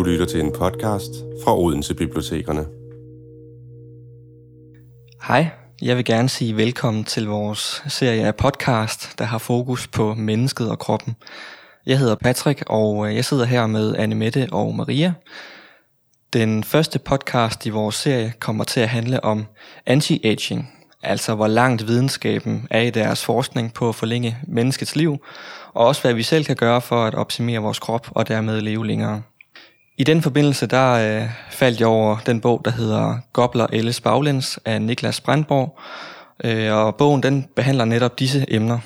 Du lytter til en podcast fra Odense Bibliotekerne. Hej, jeg vil gerne sige velkommen til vores serie af podcast, der har fokus på mennesket og kroppen. Jeg hedder Patrick, og øh, jeg sidder her med Anne Mette og Maria. Den første podcast i vores serie kommer til at handle om anti-aging, altså hvor langt videnskaben er i deres forskning på at forlænge menneskets liv, og også hvad vi selv kan gøre for at optimere vores krop og dermed leve længere. I den forbindelse der øh, faldt jeg over den bog, der hedder Gobler Elles Baglæns af Niklas Brandborg, øh, og bogen den behandler netop disse emner.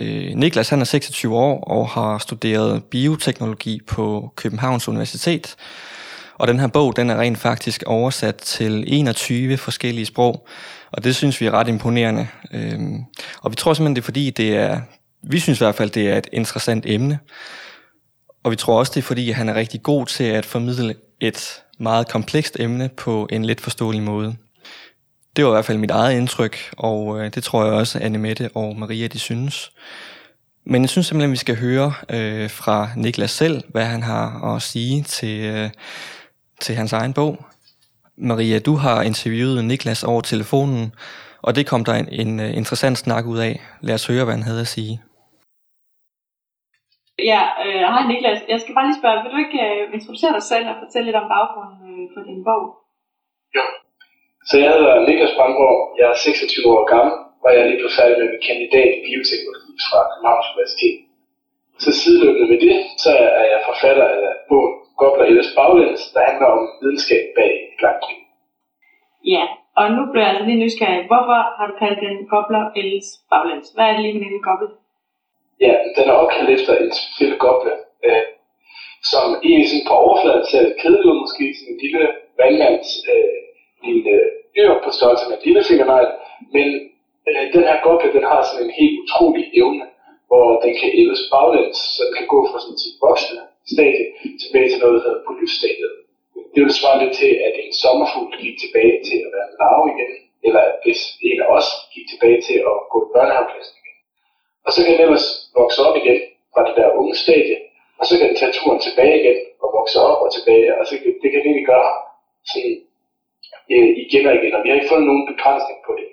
Øh, Niklas han er 26 år og har studeret bioteknologi på Københavns Universitet, og den her bog den er rent faktisk oversat til 21 forskellige sprog, og det synes vi er ret imponerende. Øh, og vi tror simpelthen, det er fordi, det er, vi synes i hvert fald, det er et interessant emne. Og vi tror også, det er fordi, han er rigtig god til at formidle et meget komplekst emne på en let forståelig måde. Det var i hvert fald mit eget indtryk, og øh, det tror jeg også, Anne Mette og Maria de synes. Men jeg synes simpelthen, vi skal høre øh, fra Niklas selv, hvad han har at sige til, øh, til hans egen bog. Maria, du har interviewet Niklas over telefonen, og det kom der en, en øh, interessant snak ud af. Lad os høre, hvad han havde at sige. Ja, øh, hej Niklas. Jeg skal bare lige spørge, vil du ikke uh, introducere dig selv og fortælle lidt om baggrunden uh, for din bog? Jo. Så jeg hedder Niklas Brandborg. Jeg er 26 år gammel, og jeg er lige blevet færdig med min kandidat i bioteknologi fra Københavns Universitet. Så sideløbende med det, så er jeg forfatter af bogen Gobler Ellers Baglæns, der handler om videnskab bag et langt liv. Ja, og nu bliver jeg altså lige nysgerrig. Hvorfor har du kaldt den Gobler Ellers Baglæns? Hvad er det lige med den gobbel? Ja, den er opkaldt efter en speciel goble, øh, som egentlig sådan på overfladen ser lidt kedelig ud, måske sådan en lille vandmands øh, lille øh, dyr på størrelse med en lille fingernegl, men øh, den her goble, den har sådan en helt utrolig evne, hvor den kan ældes baglæns, så den kan gå fra sådan sit voksne stadie tilbage til noget, der hedder polysstadiet. Det vil svare lidt til, at en sommerfugl gik tilbage til at være en larve igen, eller hvis en af os gik tilbage til at gå i børnehaveklassen igen. Og så kan den ellers vokse op igen fra det der unge stadie, og så kan den tage turen tilbage igen og vokse op og tilbage, og så kan, det kan det egentlig gøre sådan, øh, igen og igen, og vi har ikke fundet nogen begrænsning på det.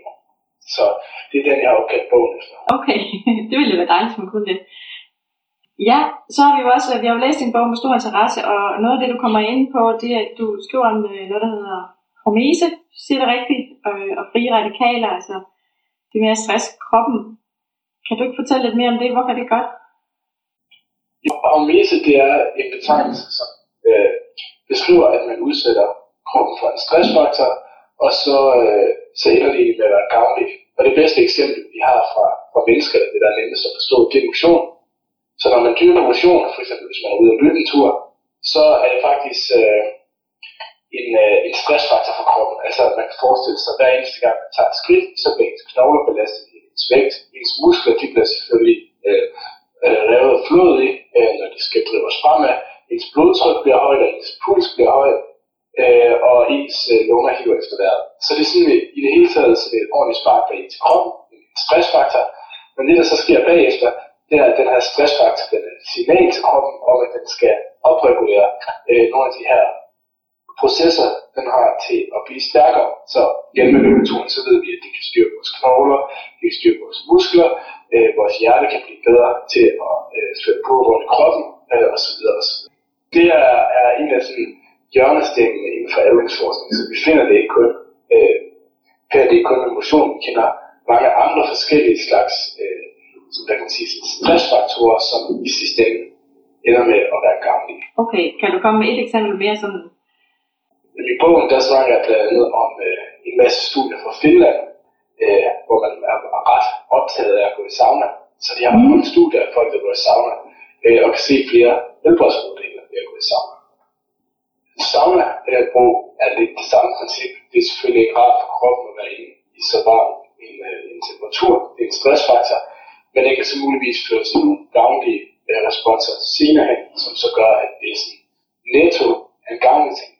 Så det er den, jeg har opkaldt bogen efter. Okay, det ville være dejligt, hvis man kunne det. Ja, så har vi jo også, vi har jo læst din bog med stor interesse, og noget af det, du kommer ind på, det er, at du skriver om øh, noget, der hedder hormese, siger det rigtigt, og, øh, og frie radikaler, altså det mere stress kroppen. Kan du ikke fortælle lidt mere om det? Hvorfor er det godt? Jo, hormese, det er en betegnelse, som øh, beskriver, at man udsætter kroppen for en stressfaktor, og så, øh, så ender det med at være gavnligt. Og det bedste eksempel, vi har fra, fra mennesker, det der er nemmest at forstå, det er motion. Så når man dyrker motion, for eksempel hvis man er ude og løbe en tur, så er det faktisk øh, en, øh, en stressfaktor for kroppen. Altså man kan forestille sig, at hver eneste gang man tager et skridt, så bliver ens knogler belastet ens vægt. Ens muskler de bliver selvfølgelig øh, lavet flod i, øh, når de skal drives fremad. Ens blodtryk bliver højt, og ens puls bliver højt, øh, og ens øh, lunger hiver efter vejret. Så det er sådan, øh, i det hele taget et ordentligt spark bag ens krop, en stressfaktor. Men det, der så sker bagefter, det er, at den her stressfaktor, den er signal til kroppen om, at den skal opregulere øh, nogle af de her processer, den har til at blive stærkere. Så løbeturen, så ved vi, at det kan styre vores knogler, det kan styre vores muskler, øh, vores hjerte kan blive bedre til at øh, svømme på rundt i kroppen, øh, osv. osv. Det er, er en af sådan hjørnestenene inden for aldringsforskning, så vi finder det ikke kun, øh, finder det ikke kun med motion, vi kender mange andre forskellige slags øh, som der kan sige, stressfaktorer, som i sidste ende ender med at være gavnlige. Okay, kan du komme med et eksempel mere sådan? I bogen der snakker jeg blandt andet om øh, masse studier fra Finland, øh, hvor man er ret optaget af at gå i sauna. Så de har mm. mange studier af folk, der går i sauna, øh, og kan se flere helbredsfordele ved at gå i sauna. Sauna øh, brug er lidt det samme princip. Det er selvfølgelig ikke rart for kroppen at være inde i så varm en, øh, en temperatur. Det er en stressfaktor, men det kan så muligvis føre til nogle gavnlige øh, responser senere hen, som så gør, at det er sådan netto en gavnlig ting.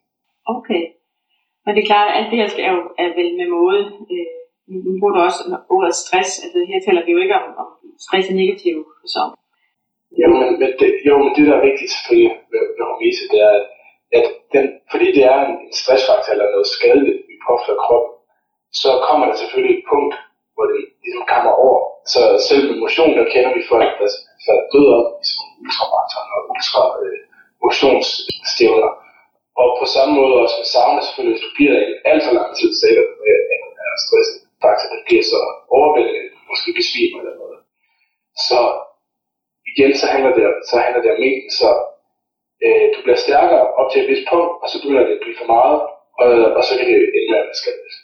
Okay. Men det er klart, at alt det her skal er jo er vel med måde. Øh, nu bruger du også ordet stress. Altså her taler vi jo ikke om, om stress i negativ så. Jo, men, men det, jo, men det der er vigtigt selvfølgelig med, med hormese, det er, at at den, fordi det er en, en stressfaktor eller noget skadeligt, vi påfører kroppen, så kommer der selvfølgelig et punkt, hvor det ligesom kommer over. Så selv med motion, der kender vi folk, der falder død op i sådan ultramarathon og ultra øh, motionsstævner. Og på samme måde også med sauna selvfølgelig, hvis du bliver i alt for lang tid, så er det med en faktisk det bliver så overvældende, måske besvimer eller noget. Så igen, så handler det, så handler det om mængden, så øh, du bliver stærkere op til et vist punkt, og så begynder det at blive for meget, og, og så kan det ende med at være skadeligt.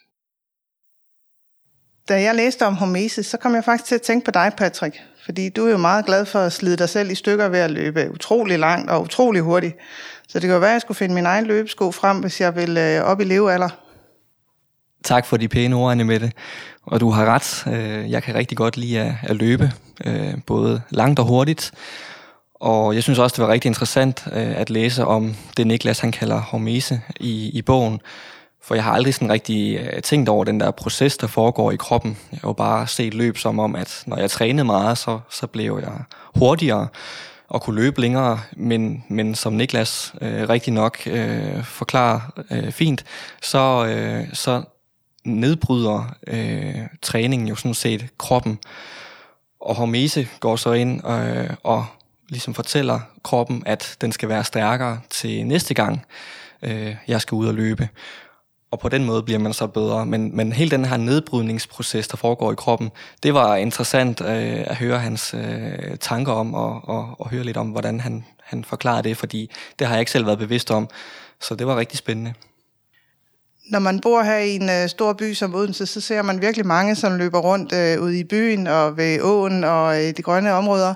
Da jeg læste om hormesis, så kom jeg faktisk til at tænke på dig, Patrick. Fordi du er jo meget glad for at slide dig selv i stykker ved at løbe utrolig langt og utrolig hurtigt. Så det kan jo være, at jeg skulle finde min egen løbesko frem, hvis jeg vil øh, op i levealder. Tak for de pæne ord, Anne Mette. Og du har ret. Øh, jeg kan rigtig godt lide at, at løbe, øh, både langt og hurtigt. Og jeg synes også, det var rigtig interessant øh, at læse om det Niklas han kalder hormese i, i bogen. For jeg har aldrig sådan rigtig øh, tænkt over den der proces, der foregår i kroppen. Jeg har jo bare set løb som om, at når jeg trænede meget, så, så blev jeg hurtigere og kunne løbe længere, men, men som Niklas øh, rigtig nok øh, forklarer øh, fint, så, øh, så nedbryder øh, træningen jo sådan set kroppen. Og hormese går så ind øh, og ligesom fortæller kroppen, at den skal være stærkere til næste gang, øh, jeg skal ud og løbe. Og på den måde bliver man så bedre. Men, men hele den her nedbrydningsproces, der foregår i kroppen, det var interessant øh, at høre hans øh, tanker om, og, og, og høre lidt om, hvordan han, han forklarer det, fordi det har jeg ikke selv været bevidst om. Så det var rigtig spændende. Når man bor her i en øh, stor by som Odense, så ser man virkelig mange, som løber rundt øh, ude i byen og ved åen og øh, i de grønne områder.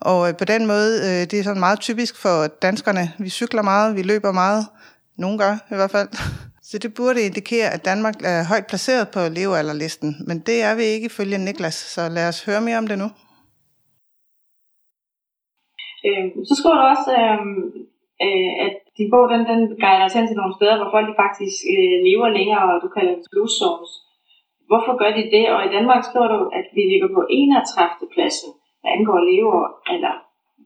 Og øh, på den måde, øh, det er sådan meget typisk for danskerne. Vi cykler meget, vi løber meget. Nogle gør i hvert fald. Så det burde indikere, at Danmark er højt placeret på levealderlisten, men det er vi ikke ifølge Niklas, så lad os høre mere om det nu. Øh, så skriver du også, øh, øh, at din bog den, den guider os hen til nogle steder, hvor folk faktisk øh, lever længere, og du kalder det blue zones. Hvorfor gør de det? Og i Danmark skriver du, at vi ligger på 31. pladsen, hvad angår leveår. Eller,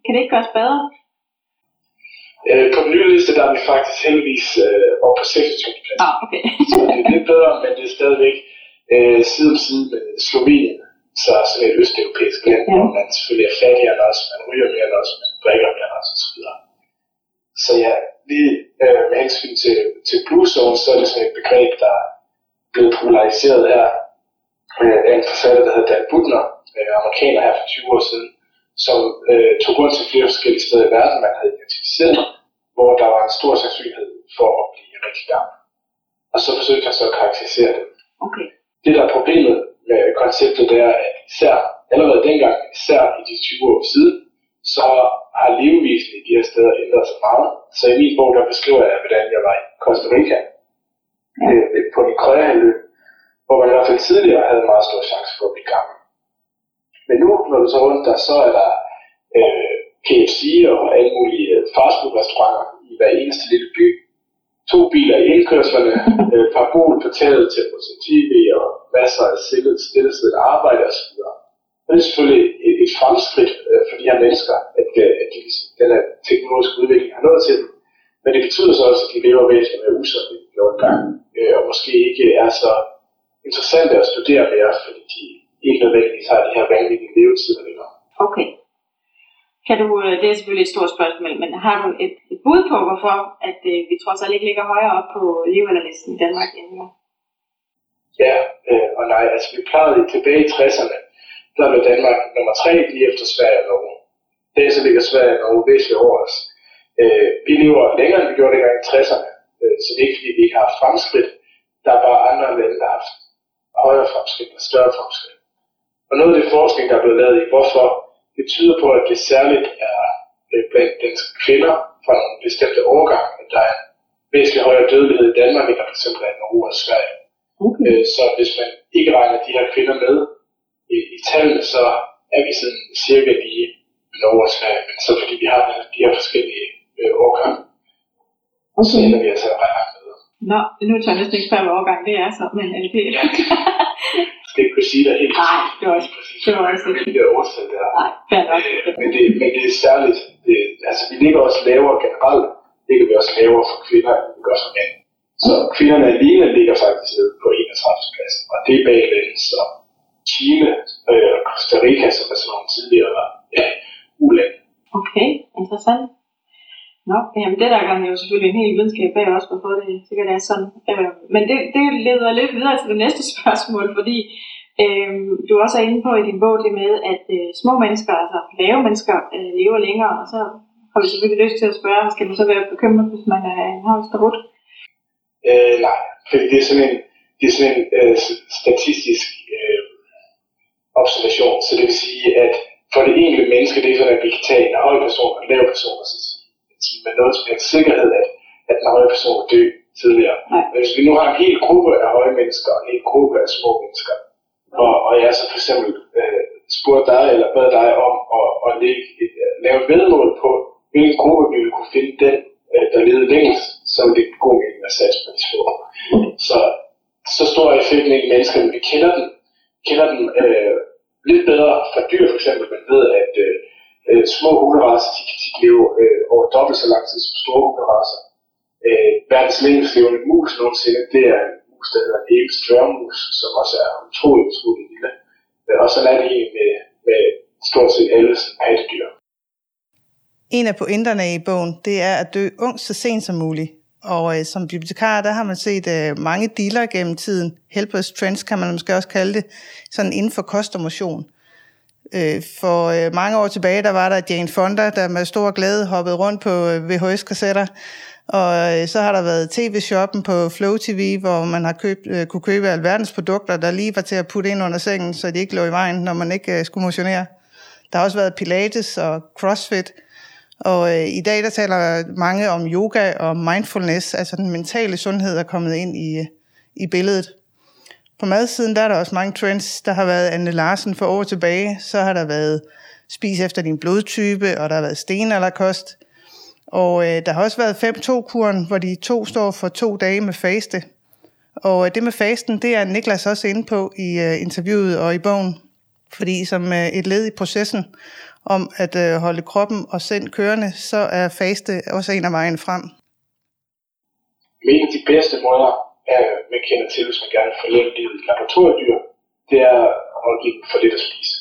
kan det ikke gøres bedre? Øh, på den nye liste, der er vi faktisk heldigvis øh, op på 26. plads. Ah, okay. så det er lidt bedre, men det er stadigvæk øh, side om side med Slovenien. Så sådan et østeuropæisk land, ja. hvor man selvfølgelig er fattigere end os, man ryger mere end os, man drikker mere end os osv. Så ja, lige øh, med hensyn til, til Blue Zone, så er det sådan et begreb, der er blevet populariseret her øh, af en forfatter, der hedder Dan Butner, øh, amerikaner her for 20 år siden, som øh, tog rundt til flere forskellige steder i verden, man havde identificeret, hvor der var en stor sandsynlighed for at blive rigtig gammel. Og så forsøgte han så at karakterisere det. Okay. Det, der er problemet med konceptet, det er, at især allerede dengang, især i de 20 år siden, så har levevisen i de her steder ændret sig meget. Så i min bog, der beskriver jeg, hvordan jeg var i Costa Rica, ja. øh, på Nicoya-halvø, hvor man i hvert fald tidligere havde meget stor chance for at blive gammel. Men nu, når du så rundt der, så er der øh, KFC og alle mulige øh, fastfood-restauranter i hver eneste lille by. To biler i indkørslerne, øh, parabol på taget til at se tv og masser af stillesiddende arbejde osv. Og det er selvfølgelig et, et fremskridt øh, for de her mennesker, at, øh, at de, den her teknologiske udvikling har nået til dem. Men det betyder så også, at de lever væsentligt mere usundt end de gang, øh, og måske ikke er så interessante at studere mere, fordi de ikke nødvendigvis har de her vanvittige levetider længere. Okay. Kan du, øh, det er selvfølgelig et stort spørgsmål, men har du et, et bud på, hvorfor at, øh, vi trods alt ikke ligger højere op på levealderlisten i Danmark end nu? Ja, øh, og nej, altså vi plejede tilbage i 60'erne, der blev Danmark nummer 3 lige efter Sverige og Norge. Det så ligger Sverige og Norge væsentligt over os. Øh, vi lever længere, end vi gjorde dengang i 60'erne, øh, så det er ikke fordi, vi ikke har haft fremskridt. Der er bare andre lande, der har haft højere fremskridt og større fremskridt. Og noget af det forskning, der er blevet lavet i, hvorfor det tyder på, at det særligt er blandt danske kvinder fra nogle bestemte årgange, at der er en væsentlig højere dødelighed i Danmark, end der f.eks. er i Norge og Sverige. Okay. Øh, så hvis man ikke regner de her kvinder med i, i tallene, så er vi sådan cirka lige med Norge og Sverige, men så fordi vi har de her forskellige øh, årgange, okay. så ender vi altså at regne med. Nå, nu tager jeg næsten ikke før, hvad årgang det er så, men er det det? skal ikke kunne sige det helt Nej, det var også præcis. Det var også det. De der. Nej, fair nok. Øh, men, det, men det er særligt, det, altså vi ligger også lavere generelt ligger vi også lavere for kvinder, end vi gør for mænd. Så kvinderne alene ligger faktisk nede på 31. plads, og det er bag så Chile øh, og Costa Rica, som er sådan nogle tidligere ja, uland. Okay, interessant. Nå, jamen det der gang er jo selvfølgelig en hel videnskab bag også, hvorfor det sikkert er sådan. Øh, men det, det leder lidt videre til det næste spørgsmål, fordi øh, du også er inde på i din bog det med, at øh, små mennesker, altså lave mennesker, øh, lever længere, og så har vi selvfølgelig lyst til at spørge, skal man så være bekymret, hvis man er en højst Øh, nej, fordi det er sådan en, det er sådan en øh, statistisk øh, observation, så det vil sige, at for det enkelte menneske, det er sådan, at vi kan tage en høj person og en lav person, og så sige med noget som helst sikkerhed, at, at den høje person vil dø tidligere. Nej. Men hvis vi nu har en hel gruppe af høje mennesker og en hel gruppe af små mennesker, og, og jeg så for eksempel øh, spurgte dig eller bad dig om at, at lægge et, uh, lave et vedmål på, hvilken gruppe vi ville kunne finde den, uh, der levede længst, så ville det god mening at satse på de små. Så, så stor er effekten ikke mennesker, men vi kender den, kender den øh, lidt bedre fra dyr for eksempel. Man ved, at øh, øh, små hunderaser, de, de leve øh, over dobbelt så lang tid som store hunderaser. Øh, verdens længst levende mus nogensinde, det er en mus, der hedder Apes dværgmus, som også er utrolig, utrolig lille. Øh, og så er det en med, med stort set alle pattedyr. En af pointerne i bogen, det er at dø ung så sent som muligt. Og øh, som bibliotekar, der har man set øh, mange dealer gennem tiden. Helpless trends kan man måske også kalde det, sådan inden for kost og motion. Øh, for øh, mange år tilbage, der var der Jane Fonda, der med stor glæde hoppede rundt på øh, VHS-kassetter. Og så har der været tv-shoppen på Flow TV, hvor man har købt, kunne købe alverdens produkter, der lige var til at putte ind under sengen, så de ikke lå i vejen, når man ikke skulle motionere. Der har også været pilates og crossfit, og øh, i dag der taler mange om yoga og mindfulness, altså den mentale sundhed er kommet ind i, i billedet. På madsiden der er der også mange trends. Der har været Anne Larsen for år tilbage, så har der været spis efter din blodtype, og der har været stenalderkost. Og øh, der har også været 5-2-kuren, hvor de to står for to dage med faste. Og øh, det med fasten, det er Niklas også inde på i øh, interviewet og i bogen. Fordi som øh, et led i processen, om at øh, holde kroppen og sind kørende, så er faste også en af vejen frem. En af de bedste måder, øh, man kender til, hvis man gerne vil forlænge livet i laboratoriedyr, det er at give dem for lidt at spise.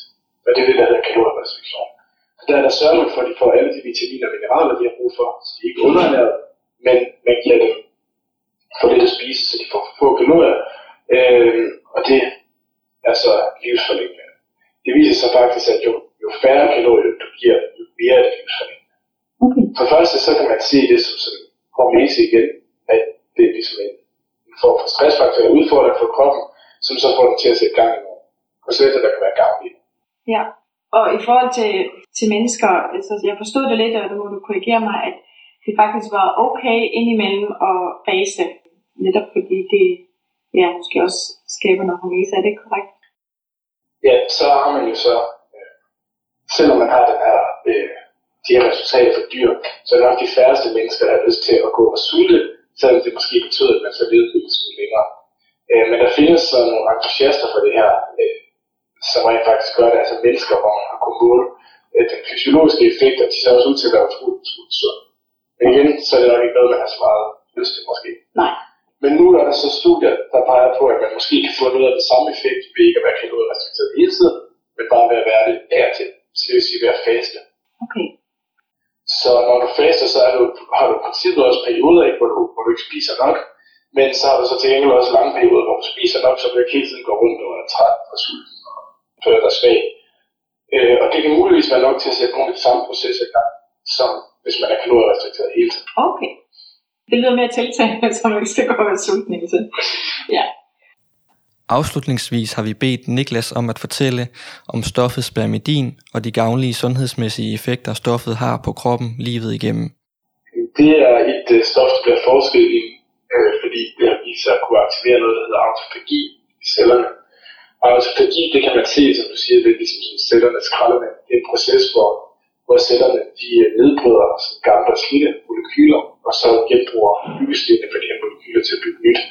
Og det er det, der hedder kalorierestriktion. Så der er der sørger for, at de får alle de vitaminer og mineraler, de har brug for, så de ikke er underernæret, men man giver dem for lidt at spise, så de får få kalorier. Øh, og det er så livsforlængende. Det viser sig faktisk, at jo jo færre kalorier du giver, jo mere er det livsforlængende. Okay. For det første, så kan man se det som sådan hormese igen, at det er ligesom en form for stressfaktor eller udfordring for kroppen, som så får den til at sætte gang i nogle processer, der kan være gavnlige. Ja, og i forhold til, til mennesker, altså jeg forstod det lidt, og du må du korrigere mig, at det faktisk var okay indimellem at base, netop fordi det ja, måske også skaber noget hormese. Er det korrekt? Ja, så har man jo så selvom man har den her, øh, de her resultater for dyr, så er det nok de færreste mennesker, der har lyst til at gå og sulte, selvom det måske betyder, at man så lever lidt smule længere. Øh, men der findes så nogle entusiaster for det her, øh, som rent faktisk gør det, altså mennesker, hvor man har kunnet måle øh, den fysiologiske effekt, og de ser også ud til at være utroligt, utroligt sund. Men igen, så er det nok ikke noget, man har så meget lyst til måske. Nej. Men nu er der så studier, der peger på, at man måske kan få noget af den samme effekt ved ikke at være kalorierestrikteret hele tiden, men bare ved at være det af til så det vil sige ved at faste. Så når du faster, så er du, har du i princippet også perioder, ikke, hvor, du, hvor du ikke spiser nok, men så har du så til gengæld også lange perioder, hvor du spiser nok, så du ikke hele tiden går rundt og er træt og sulten og føler dig svag. Øh, og det kan muligvis være nok til at sætte nogle af de samme processer i gang, som hvis man er kalorierestrikteret hele tiden. Okay. Det lyder mere tiltagende, så man ikke skal gå og være sulten hele tiden. Ja. Afslutningsvis har vi bedt Niklas om at fortælle om stoffet spermidin og de gavnlige sundhedsmæssige effekter, stoffet har på kroppen livet igennem. Det er et uh, stof, der bliver forsket i, øh, fordi det har vist sig at kunne aktivere noget, der hedder autofagi i cellerne. Og autofagi, det kan man se, som du siger, det er ligesom som cellernes skraldemand. Det er en proces, hvor, hvor cellerne de øh, nedbryder gamle og slidte molekyler, og så genbruger byggestenene for de her molekyler til at bygge nyt.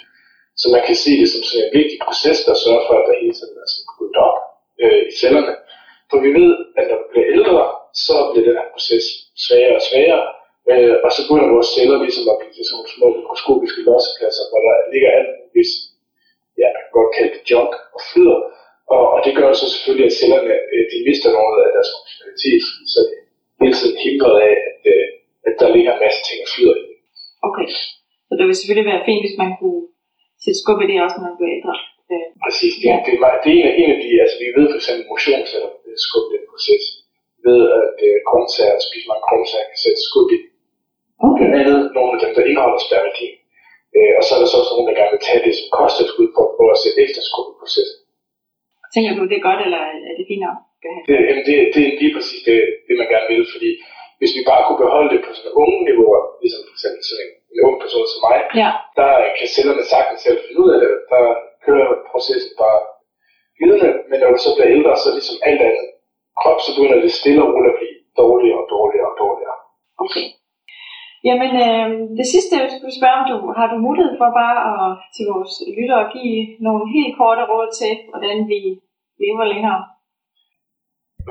Så man kan se det som sådan en vigtig proces, der sørger for, at der hele tiden er sådan ryddet op øh, i cellerne. For vi ved, at når vi bliver ældre, så bliver den her proces sværere og sværere, Øh, og så begynder vores celler ligesom at blive til sådan nogle små mikroskopiske lossepladser, hvor der ligger alt muligt, ja, man kan godt kalde det junk og flyder. Og, og det gør så selvfølgelig, at cellerne øh, de mister noget af deres funktionalitet, så det er hele tiden hindret af, at, øh, at der ligger en masse ting og flyder i det. Okay. Så det vil selvfølgelig være fint, hvis man kunne sætte skub i det også, når man bliver ældre. Øh, Præcis. Det, Ja. det, er, det er en af, en af de, altså vi ved for eksempel motion sætter skub i den proces. Ved, at øh, grøntsager, spiser man grøntsager, kan sætte skub i. Okay. Blandt andet nogle af dem, der indeholder spermidin. Øh, og så er der så også nogen, der gerne vil tage det som kosttilskud for at prøve at sætte ekstra skub i processen. Tænker du, det er godt, eller er det fint nok? Det, jamen, det, det er lige præcis det, det, man gerne vil, fordi hvis vi bare kunne beholde det på sådan unge niveauer, ligesom for eksempel sådan en, en ung person som mig, Ja. der kan cellerne sagtens selv finde ud af det. Der kører processen bare glidende, men når du så bliver ældre, så ligesom alt andet. Krop, så begynder det stille og roligt at blive dårligere og dårligere og dårligere. Okay. Jamen, øh, det sidste, jeg skulle spørge om, du, har du mulighed for bare at, til vores lyttere at give nogle helt korte råd til, hvordan vi lever længere?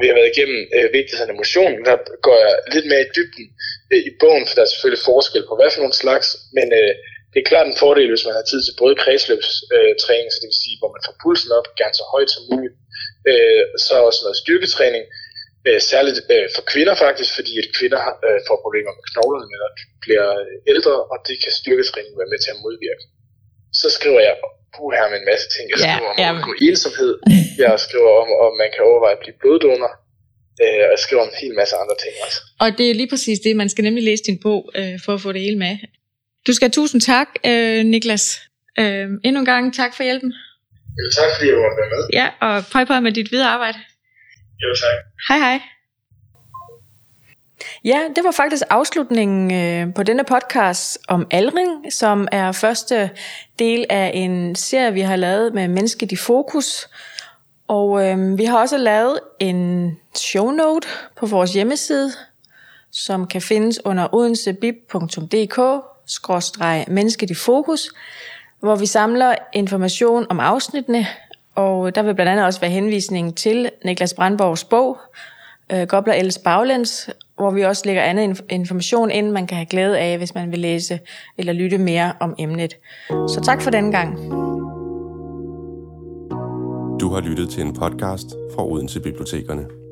Vi har været igennem øh, vigtigheden af motion, der går jeg lidt mere i dybden øh, i bogen, for der er selvfølgelig forskel på hvad for nogle slags, men øh, det er klart en fordel, hvis man har tid til både kredsløbstræning, øh, træning, så det vil sige, hvor man får pulsen op, gerne så højt som muligt, øh, så også noget styrketræning, øh, særligt øh, for kvinder faktisk, fordi at kvinder har, øh, får problemer med knoglerne, når de bliver øh, ældre, og det kan styrketræning være med til at modvirke. Så skriver jeg puh, her med en masse ting. Jeg Ja, skriver om ja. at undgå ensomhed. Jeg skriver om, om man kan overveje at blive bloddonor. Øh, og jeg skriver om en hel masse andre ting også. Og det er lige præcis det, man skal nemlig læse din bog, øh, for at få det hele med. Du skal have tusind tak, øh, Niklas. Øh, endnu en gang tak for hjælpen. Jo, tak fordi jeg måtte være med. Ja, og prøv på med dit videre arbejde. Jo, tak. Hej hej. Ja, det var faktisk afslutningen øh, på denne podcast om aldring, som er første del af en serie, vi har lavet med Mennesket i Fokus. Og øh, vi har også lavet en show note på vores hjemmeside, som kan findes under odensebib.dk mennesket i fokus, hvor vi samler information om afsnittene, og der vil blandt andet også være henvisning til Niklas Brandborgs bog, øh, Gobler Els Baglæns, hvor vi også lægger andet information ind, man kan have glæde af, hvis man vil læse eller lytte mere om emnet. Så tak for denne gang. Du har lyttet til en podcast fra Odense Bibliotekerne.